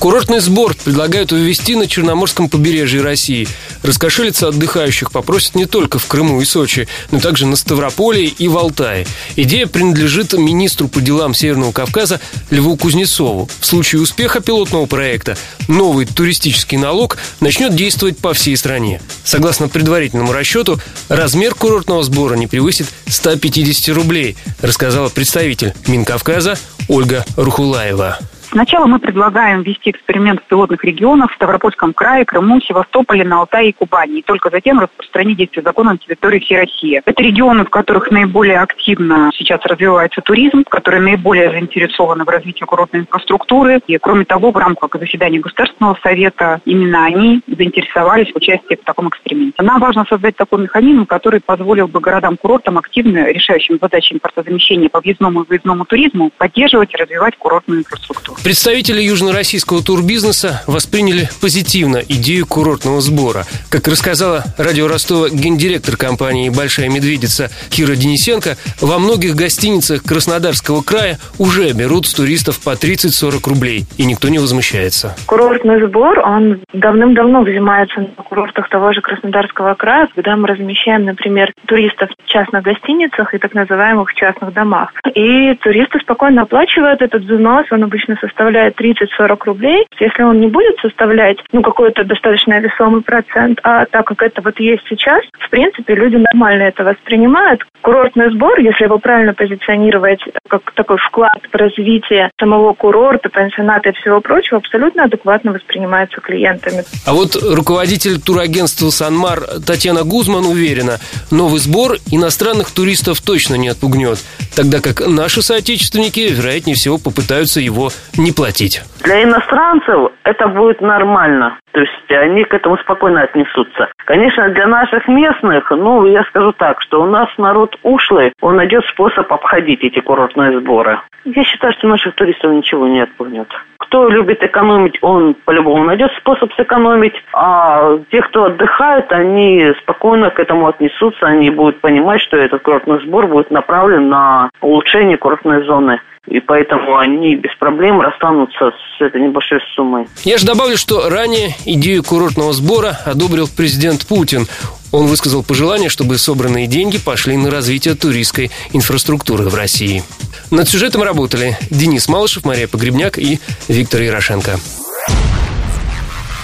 Курортный сбор предлагают ввести на Черноморском побережье России. Раскошелиться отдыхающих попросят не только в Крыму и Сочи, но также на Ставрополе и в Алтае. Идея принадлежит министру по делам Северного Кавказа Льву Кузнецову. В случае успеха пилотного проекта новый туристический налог начнет действовать по всей стране. Согласно предварительному расчету, размер курортного сбора не превысит 150 рублей, рассказала представитель Минкавказа Ольга Рухулаева. Сначала мы предлагаем ввести эксперимент в пилотных регионах в Ставропольском крае, Крыму, Севастополе, на Алтае и Кубани. И только затем распространить действие закона на территории всей России. Это регионы, в которых наиболее активно сейчас развивается туризм, которые наиболее заинтересованы в развитии курортной инфраструктуры. И кроме того, в рамках заседания Государственного совета именно они заинтересовались в в таком эксперименте. Нам важно создать такой механизм, который позволил бы городам-курортам активно решающим задачи импортозамещения по въездному и выездному туризму поддерживать и развивать курортную инфраструктуру. Представители южно-российского турбизнеса восприняли позитивно идею курортного сбора. Как рассказала радио Ростова гендиректор компании «Большая медведица» Кира Денисенко, во многих гостиницах Краснодарского края уже берут с туристов по 30-40 рублей, и никто не возмущается. Курортный сбор, он давным-давно взимается на курортах того же Краснодарского края, когда мы размещаем, например, туристов в частных гостиницах и так называемых частных домах. И туристы спокойно оплачивают этот взнос, он обычно состоит составляет 30-40 рублей, если он не будет составлять ну, какой-то достаточно весомый процент, а так как это вот есть сейчас, в принципе, люди нормально это воспринимают. Курортный сбор, если его правильно позиционировать как такой вклад в развитие самого курорта, пансионата и всего прочего, абсолютно адекватно воспринимается клиентами. А вот руководитель турагентства «Санмар» Татьяна Гузман уверена, новый сбор иностранных туристов точно не отпугнет, тогда как наши соотечественники, вероятнее всего, попытаются его не платить. Для иностранцев это будет нормально. То есть они к этому спокойно отнесутся. Конечно, для наших местных, ну, я скажу так, что у нас народ ушлый, он найдет способ обходить эти курортные сборы. Я считаю, что наших туристов ничего не отпугнет. Кто любит экономить, он по-любому найдет способ сэкономить. А те, кто отдыхает, они спокойно к этому отнесутся. Они будут понимать, что этот курортный сбор будет направлен на улучшение курортной зоны и поэтому они без проблем расстанутся с этой небольшой суммой. Я же добавлю, что ранее идею курортного сбора одобрил президент Путин. Он высказал пожелание, чтобы собранные деньги пошли на развитие туристской инфраструктуры в России. Над сюжетом работали Денис Малышев, Мария Погребняк и Виктор Ярошенко.